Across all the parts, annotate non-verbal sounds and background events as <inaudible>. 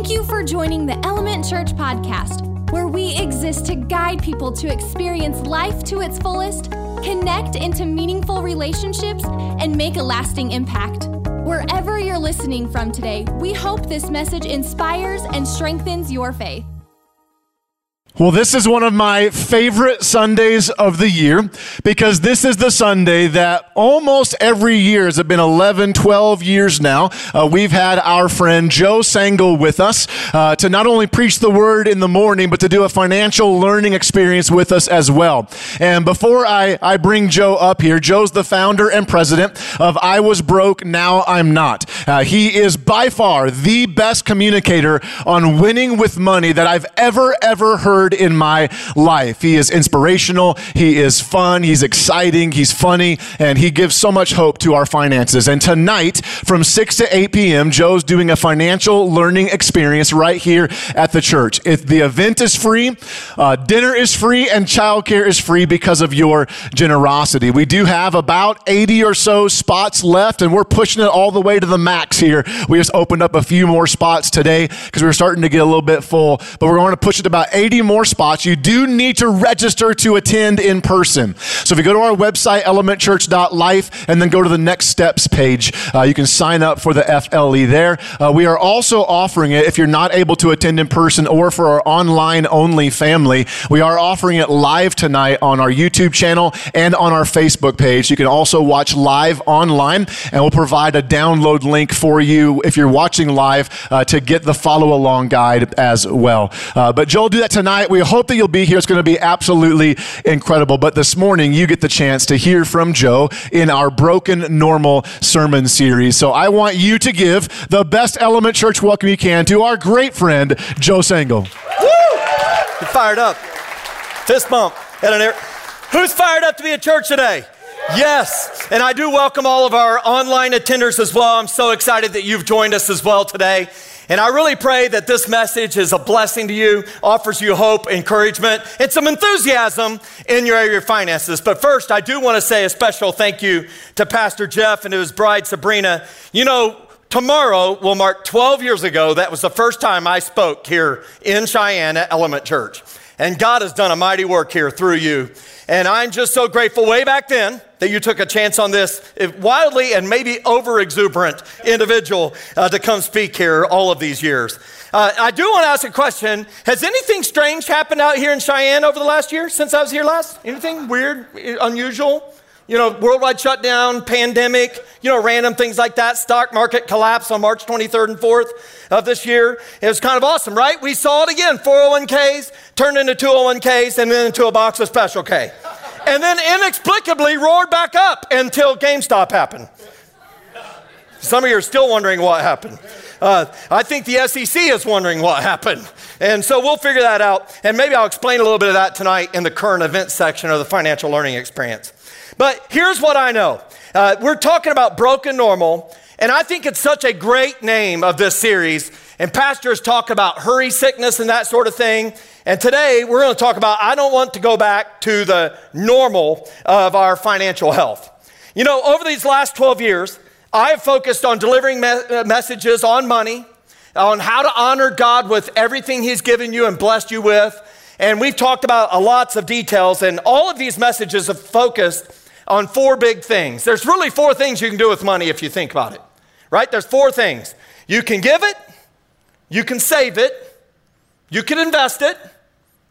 Thank you for joining the Element Church podcast, where we exist to guide people to experience life to its fullest, connect into meaningful relationships, and make a lasting impact. Wherever you're listening from today, we hope this message inspires and strengthens your faith. Well, this is one of my favorite Sundays of the year because this is the Sunday that almost every year, has been 11, 12 years now, uh, we've had our friend Joe Sangl with us uh, to not only preach the word in the morning, but to do a financial learning experience with us as well. And before I, I bring Joe up here, Joe's the founder and president of I Was Broke, Now I'm Not. Uh, he is by far the best communicator on winning with money that I've ever, ever heard in my life. He is inspirational, he is fun, he's exciting, he's funny, and he gives so much hope to our finances. And tonight, from 6 to 8 p.m., Joe's doing a financial learning experience right here at the church. If the event is free, uh, dinner is free, and childcare is free because of your generosity. We do have about 80 or so spots left, and we're pushing it all the way to the max here. We just opened up a few more spots today because we are starting to get a little bit full, but we're going to push it to about 80 more spots, you do need to register to attend in person. So if you go to our website, elementchurch.life, and then go to the next steps page, uh, you can sign up for the FLE there. Uh, we are also offering it if you're not able to attend in person or for our online only family. We are offering it live tonight on our YouTube channel and on our Facebook page. You can also watch live online, and we'll provide a download link for you if you're watching live uh, to get the follow along guide as well. Uh, but Joel, do that tonight. We hope that you'll be here. It's going to be absolutely incredible. But this morning, you get the chance to hear from Joe in our Broken Normal sermon series. So I want you to give the best Element Church welcome you can to our great friend, Joe Sangl. Woo! Fired up. Fist bump. Air. Who's fired up to be at church today? Yes, and I do welcome all of our online attenders as well. I'm so excited that you've joined us as well today. And I really pray that this message is a blessing to you, offers you hope, encouragement, and some enthusiasm in your area of finances. But first, I do want to say a special thank you to Pastor Jeff and to his bride Sabrina. You know, tomorrow will mark 12 years ago. That was the first time I spoke here in Cheyenne at Element Church. And God has done a mighty work here through you. And I'm just so grateful way back then that you took a chance on this wildly and maybe over exuberant individual uh, to come speak here all of these years. Uh, I do want to ask a question. Has anything strange happened out here in Cheyenne over the last year since I was here last? Anything weird, unusual? You know, worldwide shutdown, pandemic, you know, random things like that. Stock market collapse on March 23rd and 4th of this year. It was kind of awesome, right? We saw it again 401ks turned into 201ks and then into a box of Special K. And then inexplicably roared back up until GameStop happened. Some of you are still wondering what happened. Uh, I think the SEC is wondering what happened. And so we'll figure that out. And maybe I'll explain a little bit of that tonight in the current events section of the financial learning experience. But here's what I know uh, we're talking about broken normal, and I think it's such a great name of this series. And pastors talk about hurry sickness and that sort of thing. And today we're going to talk about I don't want to go back to the normal of our financial health. You know, over these last 12 years, I have focused on delivering me- uh, messages on money, on how to honor God with everything He's given you and blessed you with. And we've talked about lots of details, and all of these messages have focused on four big things. There's really four things you can do with money if you think about it, right? There's four things. You can give it, you can save it, you can invest it,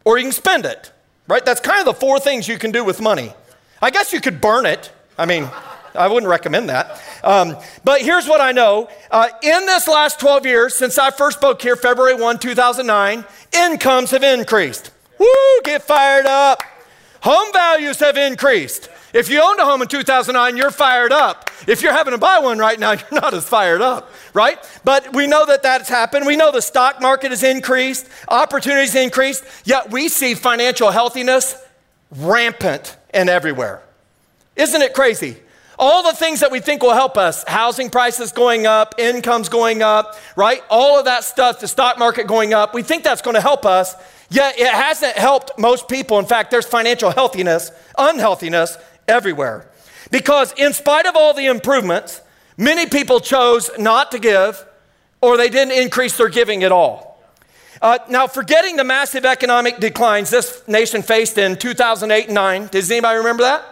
or you can spend it, right? That's kind of the four things you can do with money. I guess you could burn it. I mean, I wouldn't recommend that. Um, but here's what I know. Uh, in this last 12 years, since I first spoke here, February 1, 2009, incomes have increased. Woo, get fired up. Home values have increased. If you owned a home in 2009, you're fired up. If you're having to buy one right now, <laughs> you're not as fired up, right? But we know that that's happened. We know the stock market has increased, opportunities increased, yet we see financial healthiness rampant and everywhere. Isn't it crazy? All the things that we think will help us housing prices going up, incomes going up, right? All of that stuff, the stock market going up, we think that's going to help us. Yet it hasn't helped most people. In fact, there's financial healthiness, unhealthiness everywhere. Because in spite of all the improvements, many people chose not to give or they didn't increase their giving at all. Uh, now, forgetting the massive economic declines this nation faced in 2008 and 9, does anybody remember that?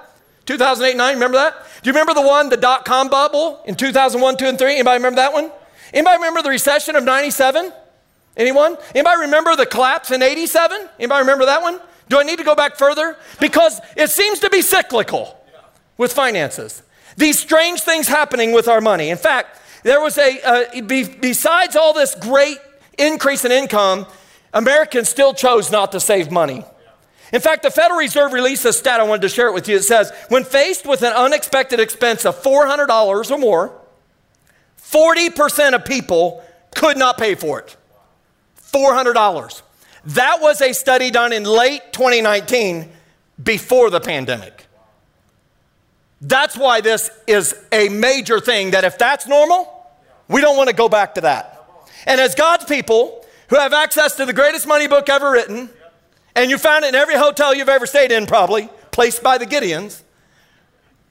2008 and 9, remember that? Do you remember the one, the dot com bubble in 2001, 2, and 3? Anybody remember that one? Anybody remember the recession of 97? Anyone? Anybody remember the collapse in 87? Anybody remember that one? Do I need to go back further? Because it seems to be cyclical with finances. These strange things happening with our money. In fact, there was a, uh, be, besides all this great increase in income, Americans still chose not to save money. In fact, the Federal Reserve released a stat I wanted to share it with you. It says when faced with an unexpected expense of $400 or more, 40% of people could not pay for it. $400. That was a study done in late 2019 before the pandemic. That's why this is a major thing that if that's normal, we don't want to go back to that. And as God's people who have access to the greatest money book ever written, and you found it in every hotel you've ever stayed in, probably, placed by the Gideons,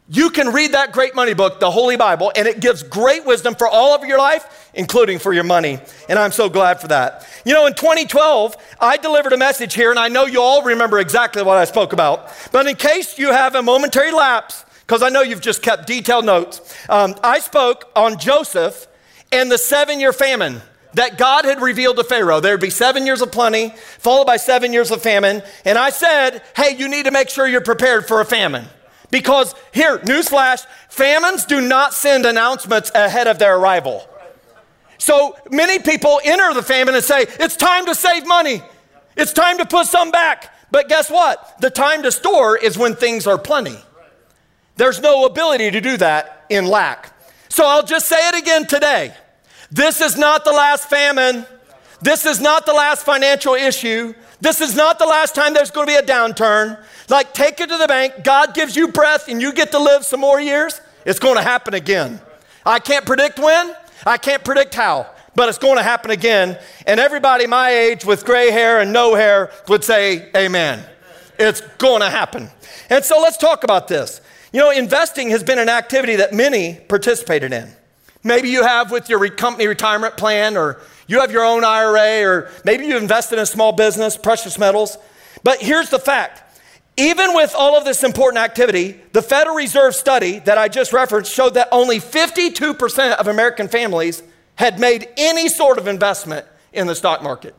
you can read that great money book, the Holy Bible, and it gives great wisdom for all of your life, including for your money. And I'm so glad for that. You know, in 2012, I delivered a message here, and I know you all remember exactly what I spoke about. But in case you have a momentary lapse, because I know you've just kept detailed notes, um, I spoke on Joseph and the seven year famine that God had revealed to Pharaoh. There'd be seven years of plenty, followed by seven years of famine. And I said, hey, you need to make sure you're prepared for a famine. Because here, newsflash, famines do not send announcements ahead of their arrival. So many people enter the famine and say, it's time to save money. It's time to put some back. But guess what? The time to store is when things are plenty. There's no ability to do that in lack. So I'll just say it again today. This is not the last famine. This is not the last financial issue. This is not the last time there's going to be a downturn. Like, take it to the bank. God gives you breath and you get to live some more years. It's going to happen again. I can't predict when, I can't predict how, but it's going to happen again. And everybody my age with gray hair and no hair would say, Amen. It's going to happen. And so let's talk about this. You know, investing has been an activity that many participated in. Maybe you have with your company retirement plan, or you have your own IRA, or maybe you invested in a small business, precious metals. But here's the fact even with all of this important activity, the Federal Reserve study that I just referenced showed that only 52% of American families had made any sort of investment in the stock market.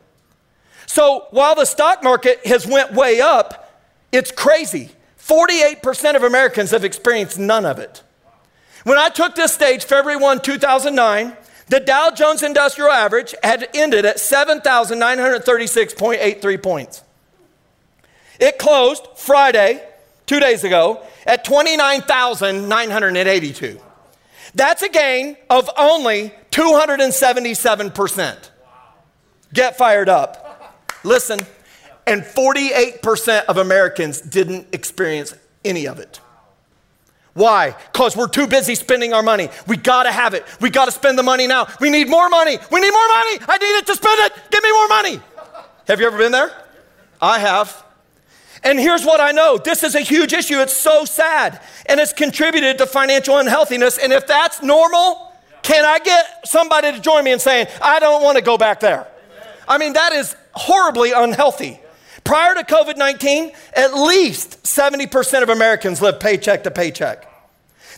So while the stock market has went way up, it's crazy. 48% of Americans have experienced none of it. When I took this stage February 1, 2009, the Dow Jones Industrial Average had ended at 7,936.83 points. It closed Friday, two days ago, at 29,982. That's a gain of only 277%. Get fired up. Listen, and 48% of Americans didn't experience any of it. Why? Because we're too busy spending our money. We gotta have it. We gotta spend the money now. We need more money. We need more money. I need it to spend it. Give me more money. Have you ever been there? I have. And here's what I know this is a huge issue. It's so sad. And it's contributed to financial unhealthiness. And if that's normal, can I get somebody to join me in saying, I don't want to go back there? I mean, that is horribly unhealthy. Prior to COVID 19, at least 70% of Americans live paycheck to paycheck.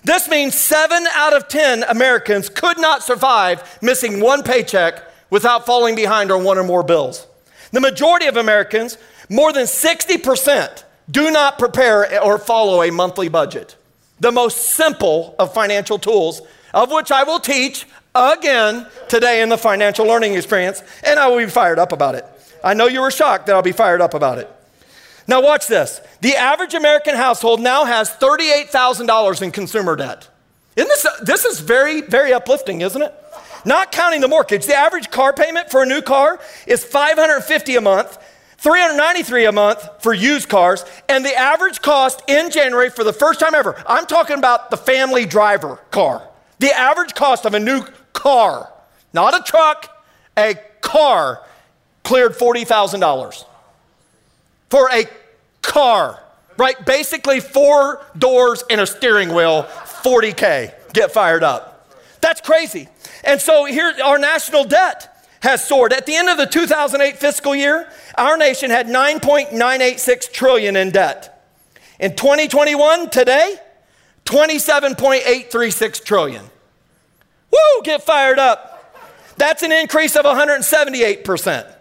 This means seven out of 10 Americans could not survive missing one paycheck without falling behind on one or more bills. The majority of Americans more than 60% do not prepare or follow a monthly budget. The most simple of financial tools, of which I will teach again today in the financial learning experience, and I will be fired up about it. I know you were shocked that I'll be fired up about it. Now, watch this. The average American household now has $38,000 in consumer debt. Isn't this, this is very, very uplifting, isn't it? Not counting the mortgage. The average car payment for a new car is 550 a month. 393 a month for used cars, and the average cost in January for the first time ever, I'm talking about the family driver car. The average cost of a new car, not a truck, a car, cleared $40,000 for a car, right? Basically, four doors and a steering wheel, 40K. Get fired up. That's crazy. And so here, our national debt has soared. At the end of the 2008 fiscal year, our nation had 9.986 trillion in debt. In 2021, today, 27.836 trillion. Woo, get fired up. That's an increase of 178%.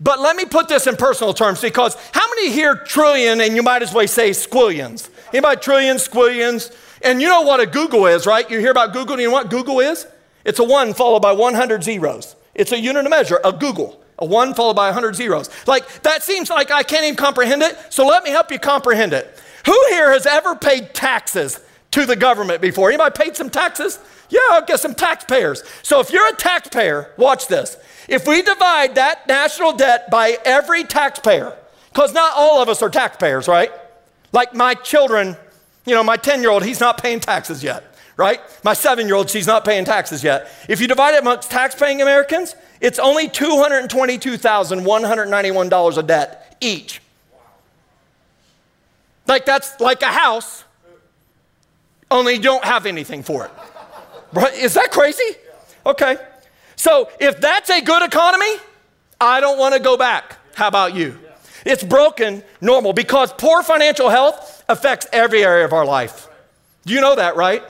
But let me put this in personal terms because how many hear trillion and you might as well say squillions? Anybody trillions, squillions? And you know what a googol is, right? You hear about Google, you know what Google is? It's a one followed by 100 zeros. It's a unit of measure, a googol. A one followed by 100 zeros. Like, that seems like I can't even comprehend it, so let me help you comprehend it. Who here has ever paid taxes to the government before? Anybody paid some taxes? Yeah, I'll get some taxpayers. So if you're a taxpayer, watch this. If we divide that national debt by every taxpayer, because not all of us are taxpayers, right? Like my children, you know, my 10 year old, he's not paying taxes yet, right? My seven year old, she's not paying taxes yet. If you divide it amongst tax paying Americans, it's only $222,191 of debt each. Like that's like a house, only you don't have anything for it. Right? Is that crazy? Okay. So if that's a good economy, I don't want to go back. How about you? It's broken normal because poor financial health affects every area of our life. You know that, right?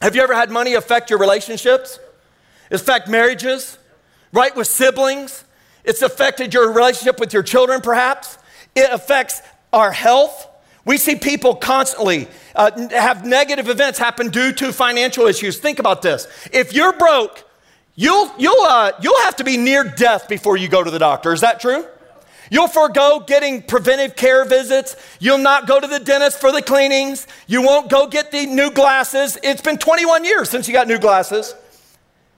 Have you ever had money affect your relationships? Affect marriages, right? With siblings. It's affected your relationship with your children, perhaps. It affects our health. We see people constantly uh, have negative events happen due to financial issues. Think about this. If you're broke, you'll, you'll, uh, you'll have to be near death before you go to the doctor. Is that true? You'll forego getting preventive care visits. You'll not go to the dentist for the cleanings. You won't go get the new glasses. It's been 21 years since you got new glasses,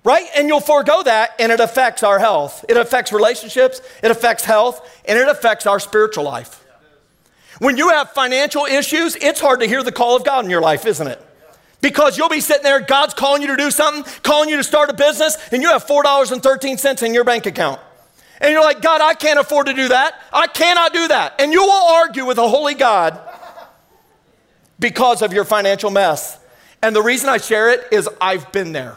right? And you'll forego that, and it affects our health. It affects relationships, it affects health, and it affects our spiritual life. When you have financial issues, it's hard to hear the call of God in your life, isn't it? Because you'll be sitting there, God's calling you to do something, calling you to start a business, and you have $4.13 in your bank account. And you're like, God, I can't afford to do that. I cannot do that. And you will argue with a holy God because of your financial mess. And the reason I share it is I've been there.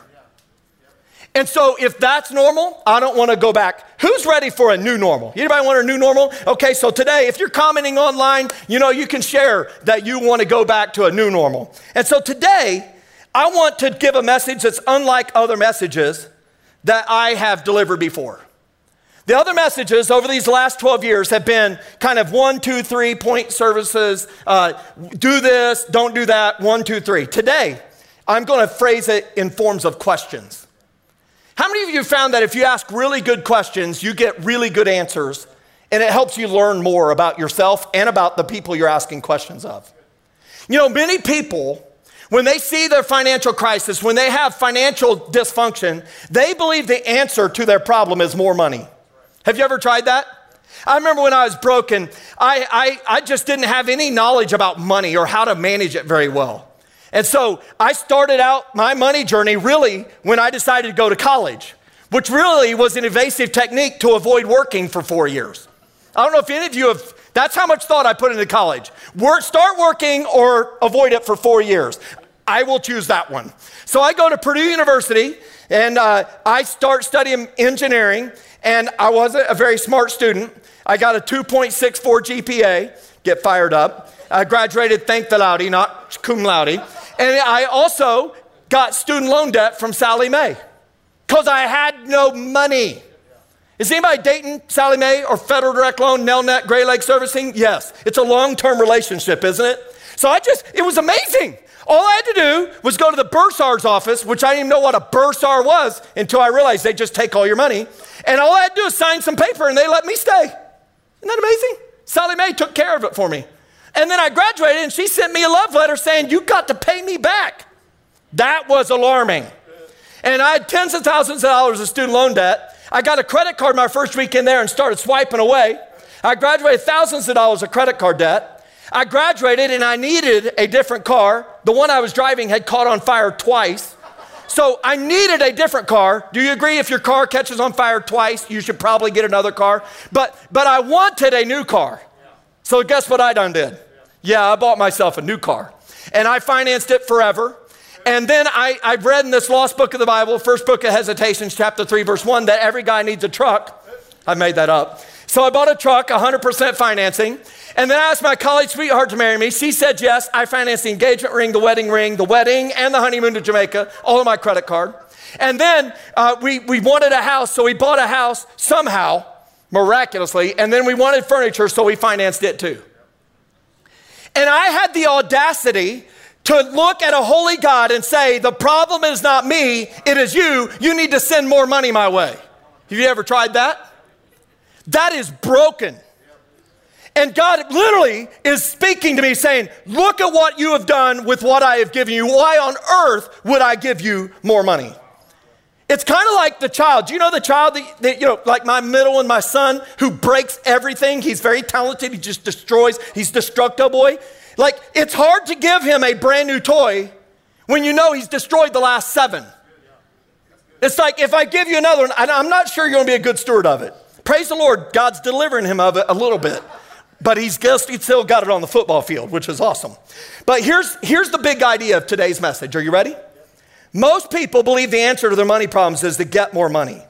And so if that's normal, I don't want to go back. Who's ready for a new normal? Anybody want a new normal? Okay, so today, if you're commenting online, you know, you can share that you want to go back to a new normal. And so today, I want to give a message that's unlike other messages that I have delivered before. The other messages over these last 12 years have been kind of one, two, three point services. Uh, do this, don't do that, one, two, three. Today, I'm going to phrase it in forms of questions. How many of you found that if you ask really good questions, you get really good answers and it helps you learn more about yourself and about the people you're asking questions of? You know, many people, when they see their financial crisis, when they have financial dysfunction, they believe the answer to their problem is more money. Have you ever tried that? I remember when I was broken, I, I, I just didn't have any knowledge about money or how to manage it very well. And so I started out my money journey really when I decided to go to college, which really was an evasive technique to avoid working for four years. I don't know if any of you have, that's how much thought I put into college. Work, start working or avoid it for four years. I will choose that one. So I go to Purdue University and uh, I start studying engineering, and I wasn't a very smart student. I got a 2.64 GPA, get fired up. I graduated, thank the Laudy, not cum laude. And I also got student loan debt from Sallie Mae because I had no money. Is anybody dating Sallie Mae or Federal Direct Loan, Nelnet, Great Lakes Servicing? Yes. It's a long term relationship, isn't it? So I just, it was amazing. All I had to do was go to the bursar's office, which I didn't even know what a bursar was until I realized they just take all your money. And all I had to do was sign some paper and they let me stay. Isn't that amazing? Sallie Mae took care of it for me. And then I graduated and she sent me a love letter saying, You got to pay me back. That was alarming. And I had tens of thousands of dollars of student loan debt. I got a credit card my first week in there and started swiping away. I graduated thousands of dollars of credit card debt. I graduated and I needed a different car. The one I was driving had caught on fire twice. So I needed a different car. Do you agree if your car catches on fire twice, you should probably get another car? But but I wanted a new car. So guess what I done did? Yeah, I bought myself a new car. And I financed it forever. And then I, I've read in this lost book of the Bible, first book of Hesitations, chapter 3, verse 1, that every guy needs a truck. I made that up. So I bought a truck, 100% financing. And then I asked my college sweetheart to marry me. She said yes. I financed the engagement ring, the wedding ring, the wedding, and the honeymoon to Jamaica, all on my credit card. And then uh, we, we wanted a house, so we bought a house somehow, miraculously, and then we wanted furniture, so we financed it too. And I had the audacity to look at a holy God and say, The problem is not me, it is you. You need to send more money my way. Have you ever tried that? That is broken. And God literally is speaking to me saying, Look at what you have done with what I have given you. Why on earth would I give you more money? It's kind of like the child. You know the child that, that, you know, like my middle and my son who breaks everything? He's very talented. He just destroys. He's destructo boy. Like it's hard to give him a brand new toy when you know he's destroyed the last seven. It's like if I give you another one, I'm not sure you're going to be a good steward of it. Praise the Lord, God's delivering him of it a little bit. But he's, just, he's still got it on the football field, which is awesome. But here's, here's the big idea of today's message. Are you ready? Most people believe the answer to their money problems is to get more money.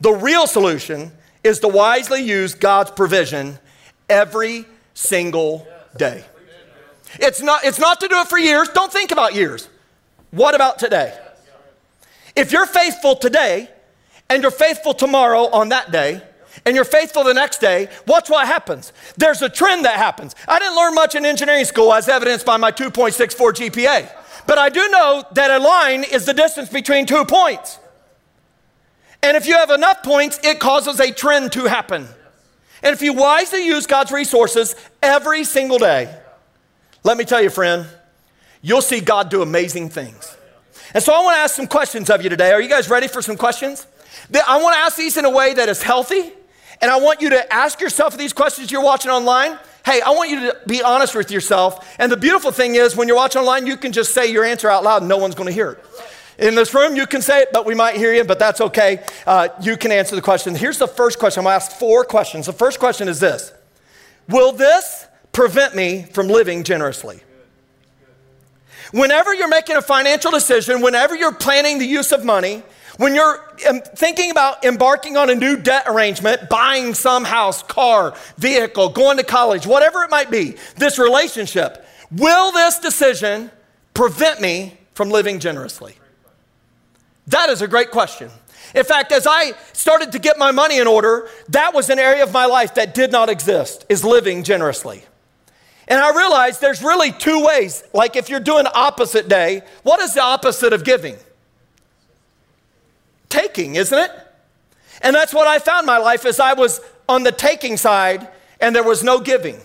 The real solution is to wisely use God's provision every single day. It's not, it's not to do it for years. Don't think about years. What about today? If you're faithful today and you're faithful tomorrow on that day, and you're faithful the next day, watch what happens. There's a trend that happens. I didn't learn much in engineering school as evidenced by my 2.64 GPA. But I do know that a line is the distance between two points. And if you have enough points, it causes a trend to happen. And if you wisely use God's resources every single day, let me tell you, friend, you'll see God do amazing things. And so I want to ask some questions of you today. Are you guys ready for some questions? I want to ask these in a way that is healthy, and I want you to ask yourself these questions you're watching online. Hey, I want you to be honest with yourself. And the beautiful thing is, when you're watching online, you can just say your answer out loud and no one's going to hear it. In this room, you can say it, but we might hear you, but that's okay. Uh, you can answer the question. Here's the first question. I'm going to ask four questions. The first question is this Will this prevent me from living generously? Whenever you're making a financial decision, whenever you're planning the use of money, when you're um, thinking about embarking on a new debt arrangement, buying some house, car, vehicle, going to college, whatever it might be, this relationship, will this decision prevent me from living generously? That is a great question. In fact, as I started to get my money in order, that was an area of my life that did not exist, is living generously. And I realized there's really two ways. Like if you're doing opposite day, what is the opposite of giving? Taking, isn't it? And that's what I found my life as I was on the taking side and there was no giving.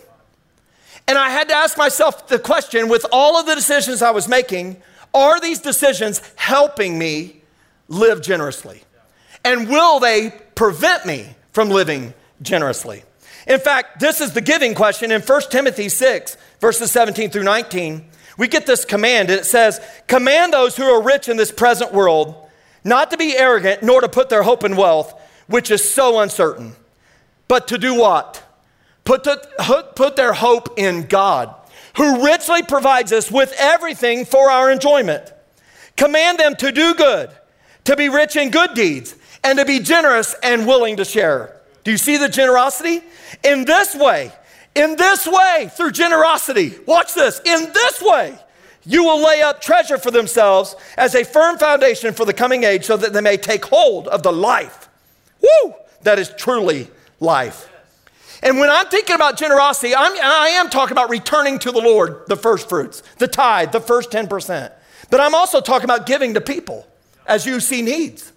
And I had to ask myself the question with all of the decisions I was making, are these decisions helping me live generously? And will they prevent me from living generously? In fact, this is the giving question in 1 Timothy 6, verses 17 through 19. We get this command, and it says, Command those who are rich in this present world not to be arrogant, nor to put their hope in wealth, which is so uncertain, but to do what? Put, the, put their hope in God, who richly provides us with everything for our enjoyment. Command them to do good, to be rich in good deeds, and to be generous and willing to share. Do you see the generosity? In this way, in this way, through generosity, watch this, in this way, you will lay up treasure for themselves as a firm foundation for the coming age so that they may take hold of the life. Woo! That is truly life. And when I'm thinking about generosity, I'm, I am talking about returning to the Lord the first fruits, the tithe, the first 10%. But I'm also talking about giving to people as you see needs.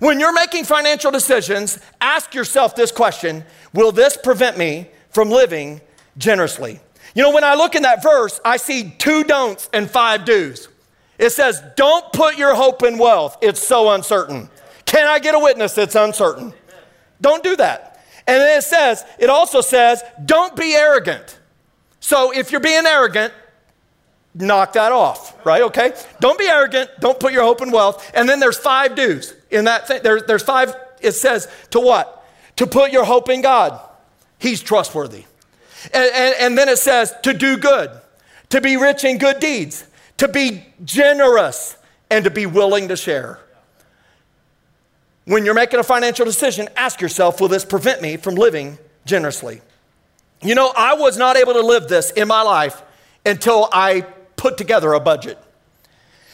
When you're making financial decisions, ask yourself this question Will this prevent me from living generously? You know, when I look in that verse, I see two don'ts and five do's. It says, Don't put your hope in wealth, it's so uncertain. Can I get a witness that's uncertain? Don't do that. And then it says, it also says, Don't be arrogant. So if you're being arrogant, knock that off, right? Okay? Don't be arrogant. Don't put your hope in wealth. And then there's five do's in that thing. There, there's five, it says to what? To put your hope in God. He's trustworthy. And, and, and then it says to do good, to be rich in good deeds, to be generous, and to be willing to share. When you're making a financial decision, ask yourself will this prevent me from living generously? You know, I was not able to live this in my life until I put together a budget.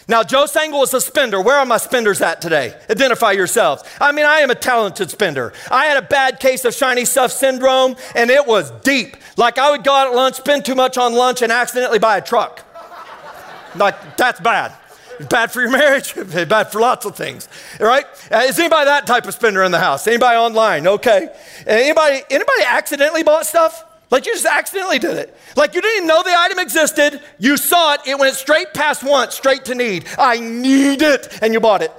Now, Joe Sangl is a spender. Where are my spenders at today? Identify yourselves. I mean, I am a talented spender. I had a bad case of shiny stuff syndrome, and it was deep. Like, I would go out at lunch, spend too much on lunch, and accidentally buy a truck. like, that's bad. Bad for your marriage, <laughs> bad for lots of things. Right? Uh, is anybody that type of spender in the house? Anybody online? Okay. Anybody, anybody accidentally bought stuff? Like you just accidentally did it. Like you didn't even know the item existed. You saw it. It went straight past want, straight to need. I need it. And you bought it.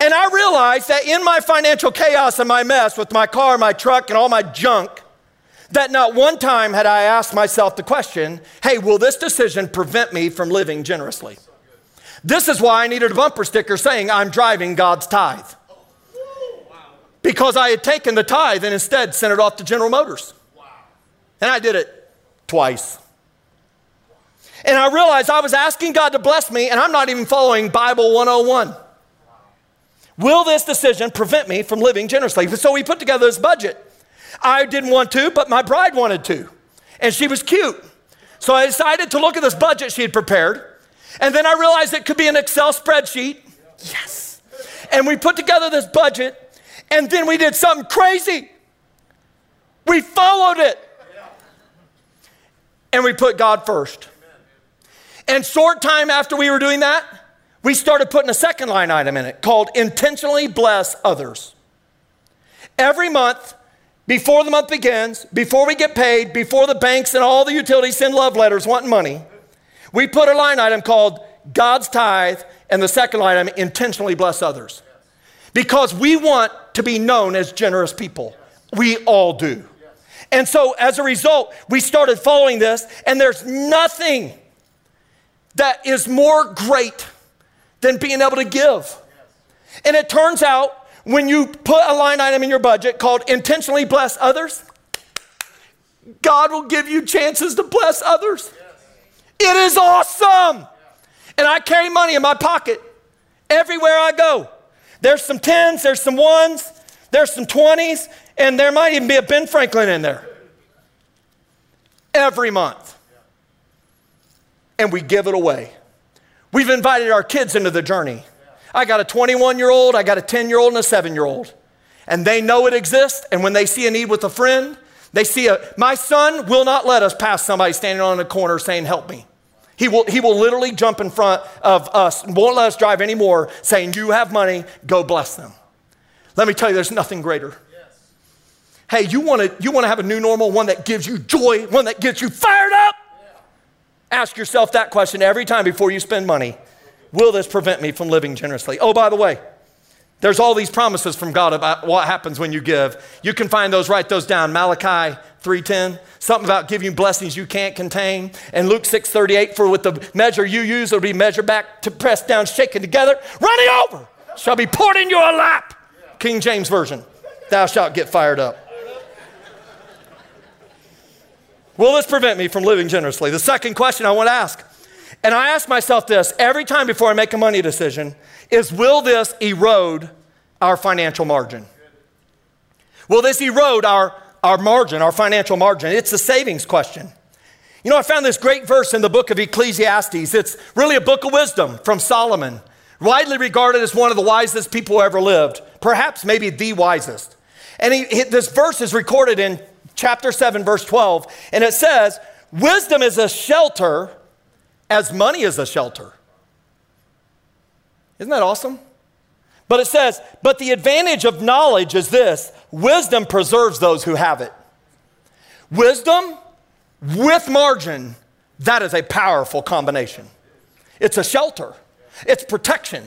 And I realized that in my financial chaos and my mess with my car, my truck, and all my junk, that not one time had I asked myself the question hey, will this decision prevent me from living generously? This is why I needed a bumper sticker saying, I'm driving God's tithe. Because I had taken the tithe and instead sent it off to General Motors. And I did it twice. And I realized I was asking God to bless me, and I'm not even following Bible 101. Will this decision prevent me from living generously? So we put together this budget. I didn't want to, but my bride wanted to. And she was cute. So I decided to look at this budget she had prepared. And then I realized it could be an Excel spreadsheet. Yes. And we put together this budget. And then we did something crazy. We followed it and we put God first. And short time after we were doing that, we started putting a second line item in it called intentionally bless others. Every month, before the month begins, before we get paid, before the banks and all the utilities send love letters wanting money, we put a line item called God's tithe and the second line item intentionally bless others. Because we want to be known as generous people. We all do. And so as a result, we started following this, and there's nothing that is more great than being able to give. And it turns out when you put a line item in your budget called intentionally bless others, God will give you chances to bless others. It is awesome. And I carry money in my pocket everywhere I go. There's some tens, there's some ones, there's some 20s, and there might even be a Ben Franklin in there. Every month. And we give it away. We've invited our kids into the journey. I got a 21 year old, I got a 10 year old, and a 7 year old. And they know it exists. And when they see a need with a friend, they see a, my son will not let us pass somebody standing on a corner saying, Help me. He will, he will literally jump in front of us, won't let us drive anymore, saying, You have money, go bless them. Let me tell you, there's nothing greater. Hey, you want to you want to have a new normal, one that gives you joy, one that gets you fired up? Ask yourself that question every time before you spend money. Will this prevent me from living generously? Oh, by the way, there's all these promises from God about what happens when you give. You can find those, write those down. Malachi 3:10, something about giving blessings you can't contain. And Luke 6:38, for with the measure you use, it'll be measured back to press down, shaken together, running over, shall be poured in your lap. King James Version. Thou shalt get fired up. Will this prevent me from living generously? The second question I want to ask, and I ask myself this every time before I make a money decision, is will this erode our financial margin? Will this erode our, our margin, our financial margin? It's a savings question. You know, I found this great verse in the book of Ecclesiastes. It's really a book of wisdom from Solomon, widely regarded as one of the wisest people who ever lived, perhaps maybe the wisest. And he, he, this verse is recorded in chapter 7, verse 12, and it says, Wisdom is a shelter as money is a shelter. Isn't that awesome? But it says, But the advantage of knowledge is this wisdom preserves those who have it. Wisdom with margin, that is a powerful combination. It's a shelter, it's protection.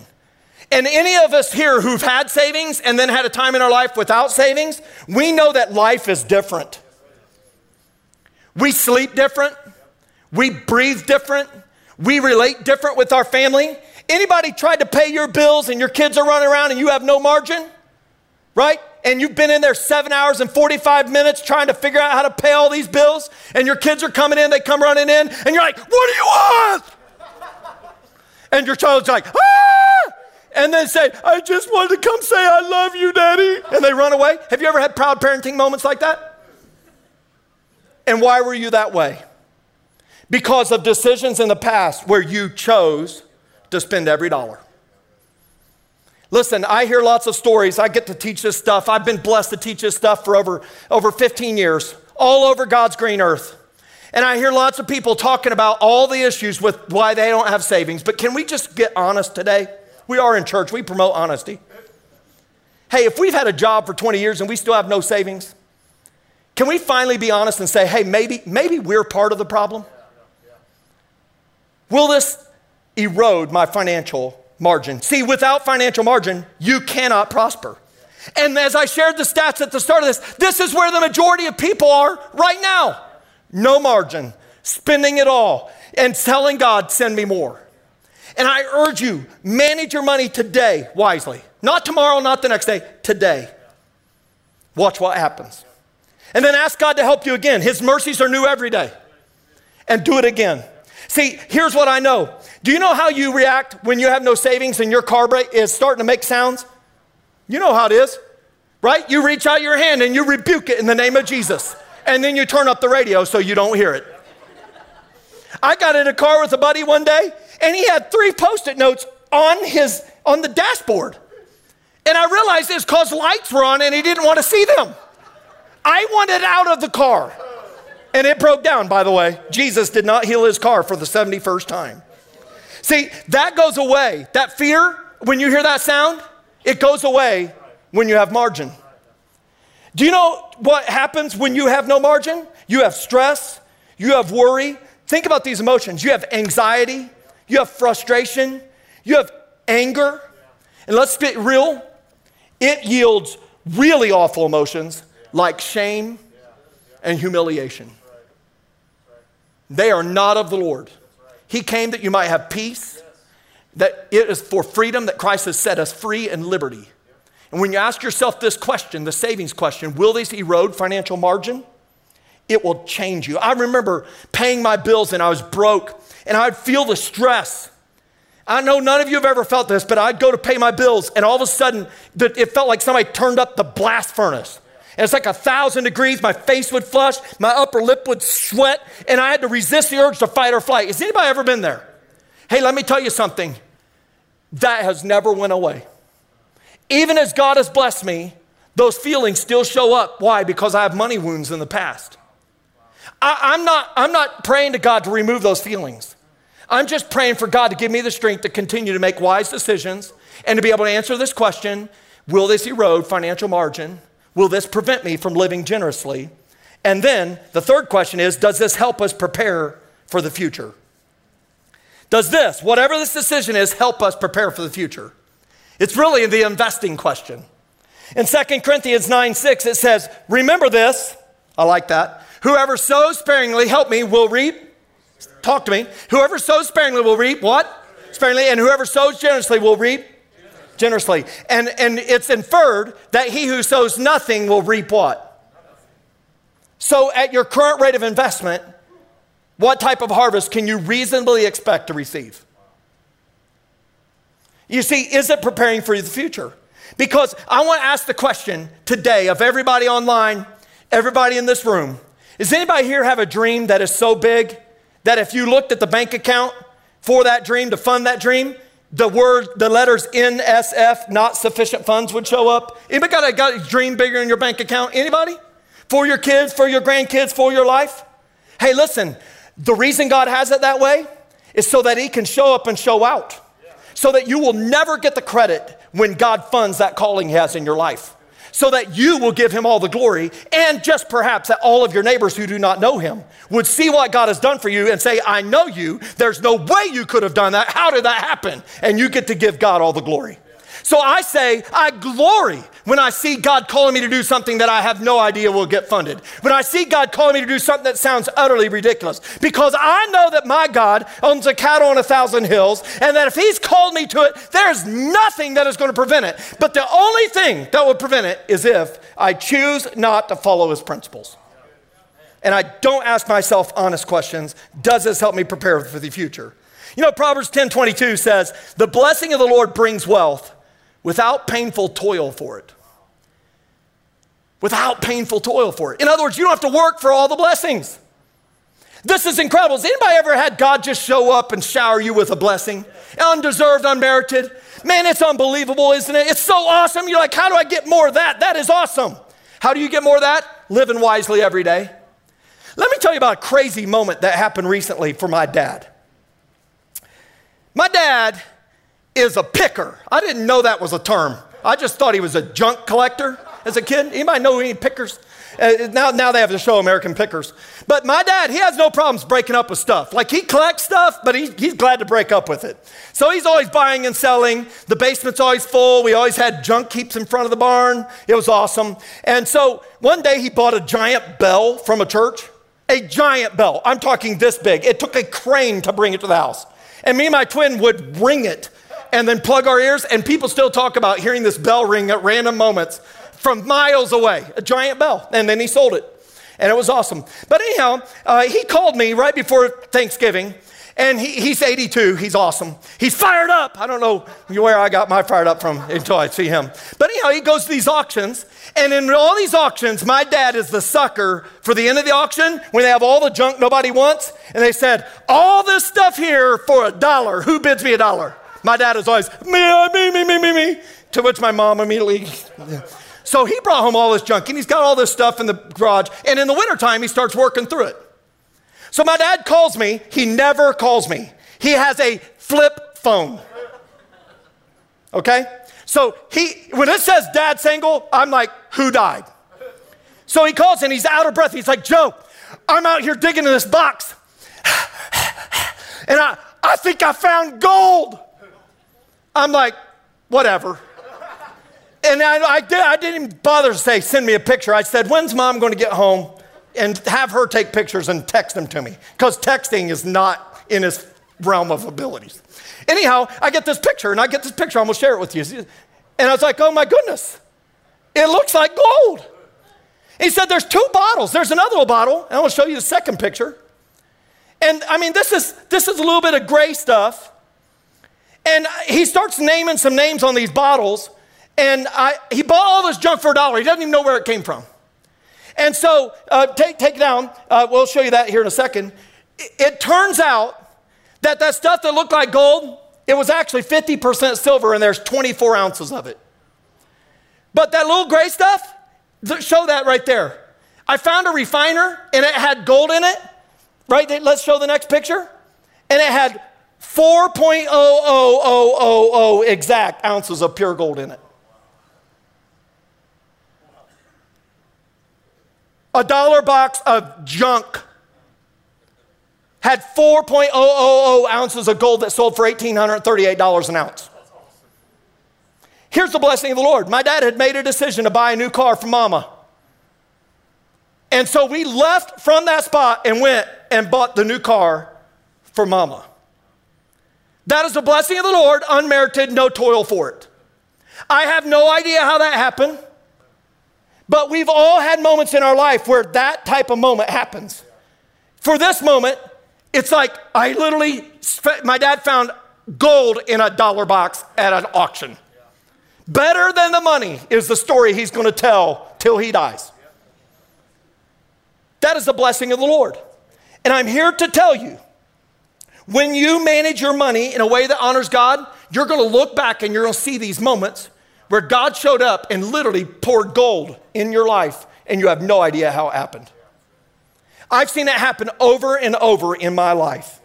And any of us here who've had savings and then had a time in our life without savings, we know that life is different. We sleep different. We breathe different. We relate different with our family. Anybody tried to pay your bills and your kids are running around and you have no margin? Right? And you've been in there seven hours and 45 minutes trying to figure out how to pay all these bills, and your kids are coming in, they come running in, and you're like, What do you want? And your child's like, ah! And then say, I just wanted to come say I love you, daddy. And they run away. Have you ever had proud parenting moments like that? And why were you that way? Because of decisions in the past where you chose to spend every dollar. Listen, I hear lots of stories. I get to teach this stuff. I've been blessed to teach this stuff for over, over 15 years, all over God's green earth. And I hear lots of people talking about all the issues with why they don't have savings. But can we just get honest today? We are in church, we promote honesty. Hey, if we've had a job for 20 years and we still have no savings, can we finally be honest and say, hey, maybe, maybe we're part of the problem? Will this erode my financial margin? See, without financial margin, you cannot prosper. And as I shared the stats at the start of this, this is where the majority of people are right now. No margin, spending it all, and telling God, send me more. And I urge you, manage your money today wisely. Not tomorrow, not the next day, today. Watch what happens. And then ask God to help you again. His mercies are new every day. And do it again. See, here's what I know. Do you know how you react when you have no savings and your car is starting to make sounds? You know how it is, right? You reach out your hand and you rebuke it in the name of Jesus. And then you turn up the radio so you don't hear it. I got in a car with a buddy one day and he had three post-it notes on his on the dashboard. And I realized it's because lights were on and he didn't want to see them. I wanted out of the car. And it broke down, by the way. Jesus did not heal his car for the 71st time. See, that goes away. That fear, when you hear that sound, it goes away when you have margin. Do you know what happens when you have no margin? You have stress, you have worry. Think about these emotions. You have anxiety, you have frustration, you have anger. And let's get real, it yields really awful emotions like shame and humiliation. They are not of the Lord. He came that you might have peace, that it is for freedom that Christ has set us free and liberty. And when you ask yourself this question, the savings question, will this erode financial margin? It will change you. I remember paying my bills and I was broke and I'd feel the stress. I know none of you have ever felt this, but I'd go to pay my bills and all of a sudden it felt like somebody turned up the blast furnace. And it's like a thousand degrees. My face would flush, my upper lip would sweat, and I had to resist the urge to fight or flight. Has anybody ever been there? Hey, let me tell you something. That has never went away. Even as God has blessed me, those feelings still show up. Why? Because I have money wounds in the past. I, am not, I'm not praying to God to remove those feelings. I'm just praying for God to give me the strength to continue to make wise decisions and to be able to answer this question Will this erode financial margin? Will this prevent me from living generously? And then the third question is Does this help us prepare for the future? Does this, whatever this decision is, help us prepare for the future? It's really the investing question. In 2 Corinthians 9 6, it says, Remember this. I like that. Whoever sows sparingly, help me, will reap. Talk to me. Whoever sows sparingly will reap what? Sparingly. And whoever sows generously will reap generously. And, and it's inferred that he who sows nothing will reap what? So, at your current rate of investment, what type of harvest can you reasonably expect to receive? You see, is it preparing for the future? Because I want to ask the question today of everybody online, everybody in this room does anybody here have a dream that is so big that if you looked at the bank account for that dream to fund that dream, the word, the letters NSF, not sufficient funds, would show up. Anybody got a, got a dream bigger in your bank account? Anybody? For your kids, for your grandkids, for your life? Hey, listen, the reason God has it that way is so that He can show up and show out. So that you will never get the credit when God funds that calling He has in your life so that you will give him all the glory, and just perhaps that all of your neighbors who do not know him would see what God has done for you and say, I know you. There's no way you could have done that. How did that happen? And you get to give God all the glory. So I say, I glory when I see God calling me to do something that I have no idea will get funded. When I see God calling me to do something that sounds utterly ridiculous. Because I know that my God owns a cattle on a thousand hills, and that if He's called me to it, there's nothing that is going to prevent it. But the only thing that would prevent it is if I choose not to follow His principles. And I don't ask myself honest questions Does this help me prepare for the future? You know, Proverbs 10 22 says, The blessing of the Lord brings wealth without painful toil for it. Without painful toil for it. In other words, you don't have to work for all the blessings. This is incredible. Has anybody ever had God just show up and shower you with a blessing? Undeserved, unmerited. Man, it's unbelievable, isn't it? It's so awesome. You're like, how do I get more of that? That is awesome. How do you get more of that? Living wisely every day. Let me tell you about a crazy moment that happened recently for my dad. My dad is a picker. I didn't know that was a term. I just thought he was a junk collector as a kid. Anybody know any pickers? Uh, now, now they have to show American Pickers. But my dad, he has no problems breaking up with stuff. Like he collects stuff, but he, he's glad to break up with it. So he's always buying and selling. The basement's always full. We always had junk heaps in front of the barn. It was awesome. And so one day he bought a giant bell from a church. A giant bell. I'm talking this big. It took a crane to bring it to the house. And me and my twin would ring it and then plug our ears, and people still talk about hearing this bell ring at random moments from miles away, a giant bell. And then he sold it. And it was awesome. But anyhow, uh, he called me right before Thanksgiving. And he, he's 82. He's awesome. He's fired up. I don't know where I got my fired up from until I see him. But anyhow, he goes to these auctions. And in all these auctions, my dad is the sucker for the end of the auction when they have all the junk nobody wants. And they said, All this stuff here for a dollar. Who bids me a dollar? My dad is always, Me, me, me, me, me, me. To which my mom immediately. So he brought home all this junk and he's got all this stuff in the garage. And in the wintertime, he starts working through it. So my dad calls me. He never calls me. He has a flip phone. Okay? So he, when it says dad single, I'm like, who died? So he calls and he's out of breath. He's like, Joe, I'm out here digging in this box. And I, I think I found gold. I'm like, whatever. And I, I, did, I didn't even bother to say, send me a picture. I said, when's mom going to get home? And have her take pictures and text them to me. Because texting is not in his realm of abilities. Anyhow, I get this picture, and I get this picture. I'm going to share it with you. And I was like, oh my goodness, it looks like gold. He said, there's two bottles. There's another little bottle, and I want to show you the second picture. And I mean, this is, this is a little bit of gray stuff. And he starts naming some names on these bottles. And I, he bought all this junk for a dollar. He doesn't even know where it came from. And so, uh, take, take down, uh, we'll show you that here in a second. It, it turns out that that stuff that looked like gold, it was actually 50% silver and there's 24 ounces of it. But that little gray stuff, show that right there. I found a refiner and it had gold in it. Right? Let's show the next picture. And it had 4.00000 exact ounces of pure gold in it. A dollar box of junk had 4.000 ounces of gold that sold for $1,838 an ounce. Here's the blessing of the Lord. My dad had made a decision to buy a new car for mama. And so we left from that spot and went and bought the new car for mama. That is the blessing of the Lord, unmerited, no toil for it. I have no idea how that happened. But we've all had moments in our life where that type of moment happens. For this moment, it's like I literally, my dad found gold in a dollar box at an auction. Better than the money is the story he's going to tell till he dies. That is the blessing of the Lord. And I'm here to tell you when you manage your money in a way that honors God, you're to look back and you're to see these moments where God showed up and literally poured gold in your life and you have no idea how it happened. I've seen it happen over and over in my life.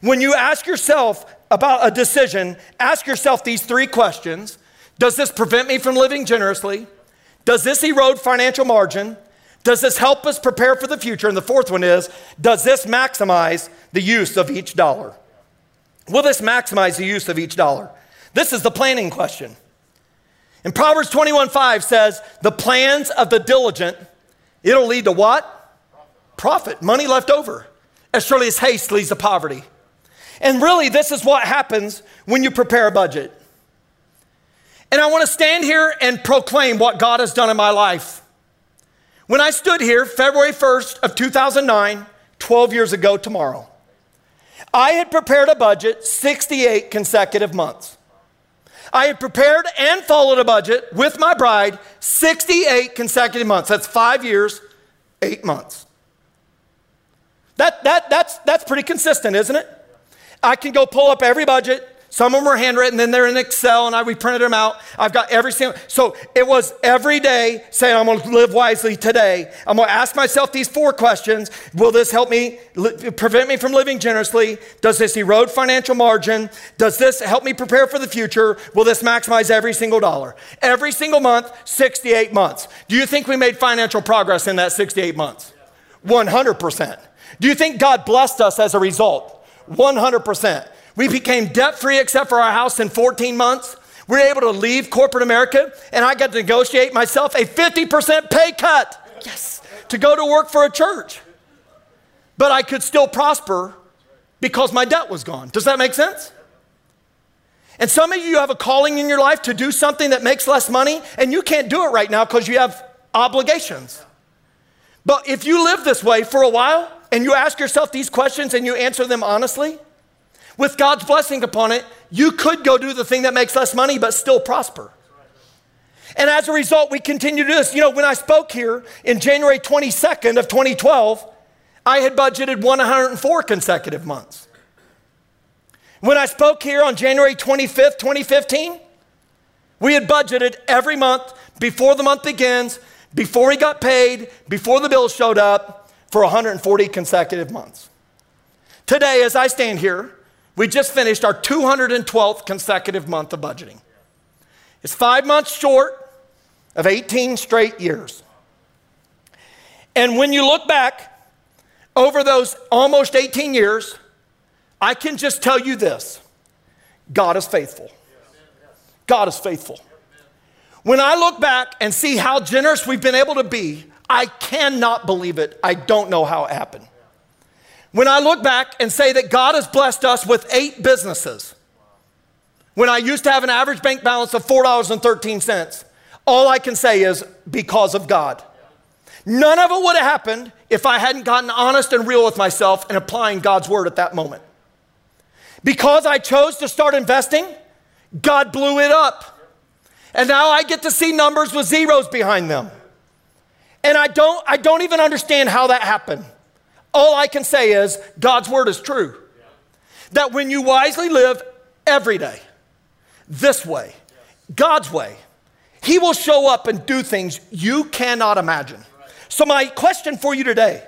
When you ask yourself about a decision, ask yourself these three questions Does this prevent me from living generously? Does this erode financial margin? Does this help us prepare for the future? And the fourth one is Does this maximize the use of each dollar? Will this maximize the use of each dollar? This is the planning question. And Proverbs 21 5 says, The plans of the diligent, it'll lead to what? Profit, money left over. As surely as haste leads to poverty. And really, this is what happens when you prepare a budget. And I want to stand here and proclaim what God has done in my life. When I stood here February 1st of 2009, 12 years ago tomorrow, I had prepared a budget 68 consecutive months. I had prepared and followed a budget with my bride 68 consecutive months. That's five years, eight months. That, that, that's, that's pretty consistent, isn't it? I can go pull up every budget some of them were handwritten, then they're in Excel, and I we printed them out. I've got every single. So it was every day saying, "I'm going to live wisely today." I'm going to ask myself these four questions: Will this help me li- prevent me from living generously? Does this erode financial margin? Does this help me prepare for the future? Will this maximize every single dollar? Every single month, 68 months. Do you think we made financial progress in that 68 months? 100 percent. Do you think God blessed us as a result? 100 percent. We became debt free except for our house in 14 months. We are able to leave corporate America, and I got to negotiate myself a 50% pay cut. Yes, to go to work for a church. But I could still prosper because my debt was gone. Does that make sense? And some of you have a calling in your life to do something that makes less money, and you can't do it right now because you have obligations. But if you live this way for a while and you ask yourself these questions and you answer them honestly, with God's blessing upon it, you could go do the thing that makes less money but still prosper. And as a result, we continue to do this. You know, when I spoke here in January 22nd of 2012, I had budgeted 104 consecutive months. When I spoke here on January 25th, 2015, we had budgeted every month before the month begins, before he got paid, before the bill showed up for 140 consecutive months. Today, as I stand here, we just finished our 212th consecutive month of budgeting. It's five months short of 18 straight years. And when you look back over those almost 18 years, I can just tell you this God is faithful. God is faithful. When I look back and see how generous we've been able to be, I cannot believe it. I don't know how it happened. When I look back and say that God has blessed us with eight businesses, when I used to have an average bank balance of $4.13, all I can say is because of God. None of it would have happened if I hadn't gotten honest and real with myself and applying God's word at that moment. Because I chose to start investing, God blew it up. And now I get to see numbers with zeros behind them. And I don't, I don't even understand how that happened. All I can say is God's word is true. That when you wisely live every day this way, God's way, He will show up and do things you cannot imagine. So, my question for you today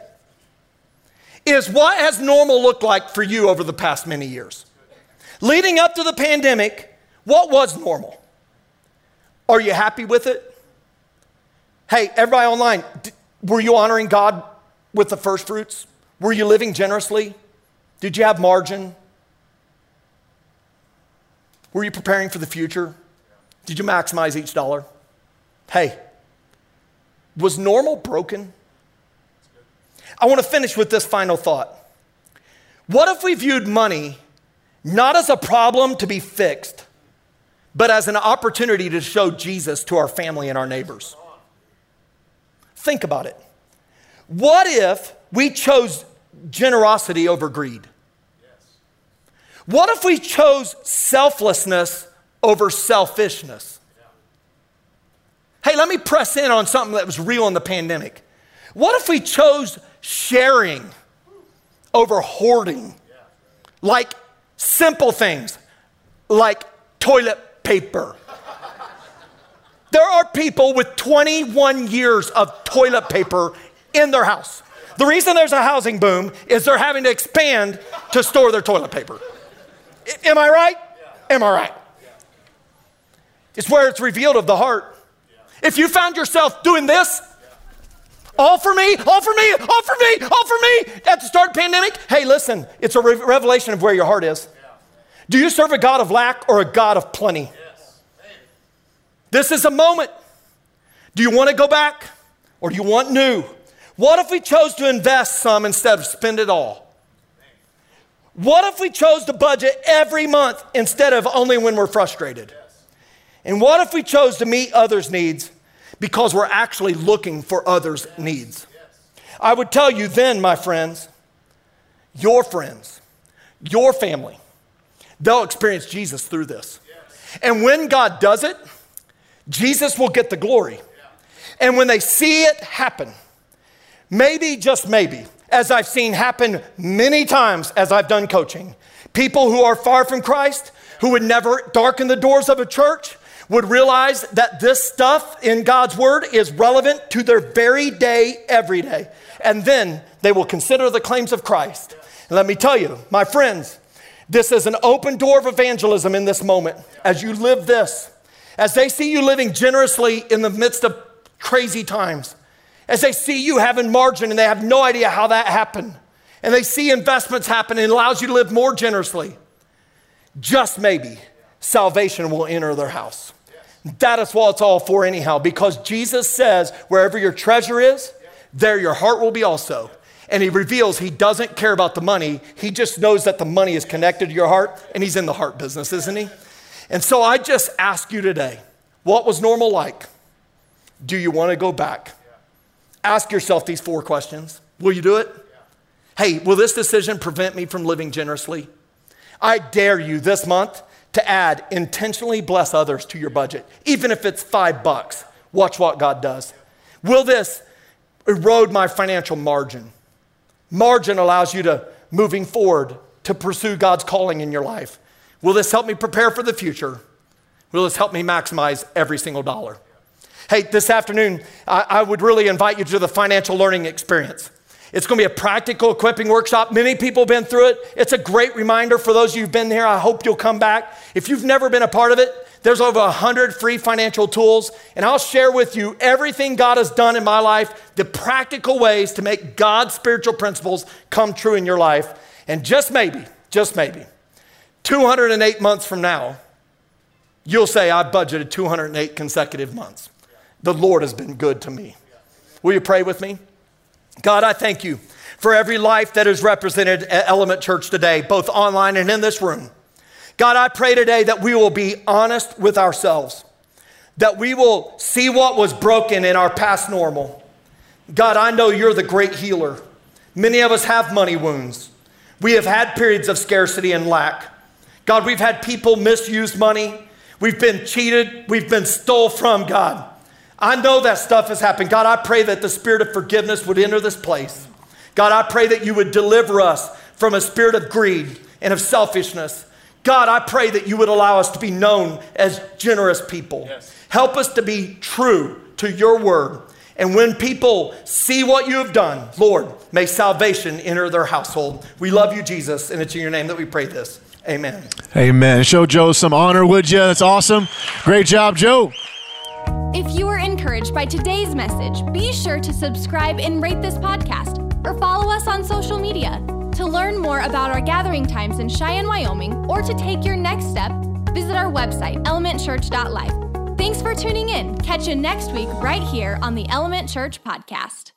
is what has normal looked like for you over the past many years? Leading up to the pandemic, what was normal? Are you happy with it? Hey, everybody online, were you honoring God with the first fruits? Were you living generously? Did you have margin? Were you preparing for the future? Did you maximize each dollar? Hey, was normal broken? I want to finish with this final thought. What if we viewed money not as a problem to be fixed, but as an opportunity to show Jesus to our family and our neighbors? Think about it. What if we chose generosity over greed? What if we chose selflessness over selfishness? Hey, let me press in on something that was real in the pandemic. What if we chose sharing over hoarding? Like simple things, like toilet paper. There are people with 21 years of toilet paper in their house. The reason there's a housing boom is they're having to expand to store their toilet paper. Am I right? Am I right? It's where it's revealed of the heart. If you found yourself doing this, all for me, all for me, all for me, all for me at the start of the pandemic, hey, listen, it's a re- revelation of where your heart is. Do you serve a God of lack or a God of plenty? This is a moment. Do you want to go back or do you want new? What if we chose to invest some instead of spend it all? What if we chose to budget every month instead of only when we're frustrated? And what if we chose to meet others' needs because we're actually looking for others' needs? I would tell you then, my friends, your friends, your family, they'll experience Jesus through this. And when God does it, Jesus will get the glory. And when they see it happen, maybe, just maybe, as I've seen happen many times as I've done coaching, people who are far from Christ, who would never darken the doors of a church, would realize that this stuff in God's word is relevant to their very day, every day. And then they will consider the claims of Christ. And let me tell you, my friends, this is an open door of evangelism in this moment as you live this. As they see you living generously in the midst of crazy times, as they see you having margin and they have no idea how that happened, and they see investments happen and allows you to live more generously, just maybe salvation will enter their house. That is what it's all for, anyhow, because Jesus says, wherever your treasure is, there your heart will be also. And he reveals he doesn't care about the money. He just knows that the money is connected to your heart, and he's in the heart business, isn't he? And so I just ask you today what was normal like? Do you want to go back? Ask yourself these four questions. Will you do it? Hey, will this decision prevent me from living generously? I dare you this month to add intentionally bless others to your budget, even if it's five bucks. Watch what God does. Will this erode my financial margin? Margin allows you to, moving forward, to pursue God's calling in your life. Will this help me prepare for the future? Will this help me maximize every single dollar? Hey, this afternoon, I, I would really invite you to the financial learning experience. It's going to be a practical equipping workshop. Many people have been through it. It's a great reminder for those of you who've been here. I hope you'll come back. If you've never been a part of it, there's over 100 free financial tools, and I'll share with you everything God has done in my life, the practical ways to make God's spiritual principles come true in your life. And just maybe, just maybe, 208 months from now, you'll say, I budgeted 208 consecutive months. The Lord has been good to me. Will you pray with me? God, I thank you for every life that is represented at Element Church today, both online and in this room. God, I pray today that we will be honest with ourselves, that we will see what was broken in our past normal. God, I know you're the great healer. Many of us have money wounds. We have had periods of scarcity and lack. God, we've had people misuse money. We've been cheated. We've been stole from, God. I know that stuff has happened. God, I pray that the spirit of forgiveness would enter this place. God, I pray that you would deliver us from a spirit of greed and of selfishness. God, I pray that you would allow us to be known as generous people. Yes. Help us to be true to your word. And when people see what you have done, Lord, may salvation enter their household. We love you, Jesus, and it's in your name that we pray this. Amen. Amen. Show Joe some honor, would you? That's awesome. Great job, Joe. If you were encouraged by today's message, be sure to subscribe and rate this podcast or follow us on social media. To learn more about our gathering times in Cheyenne, Wyoming, or to take your next step, visit our website, elementchurch.life. Thanks for tuning in. Catch you next week right here on the Element Church Podcast.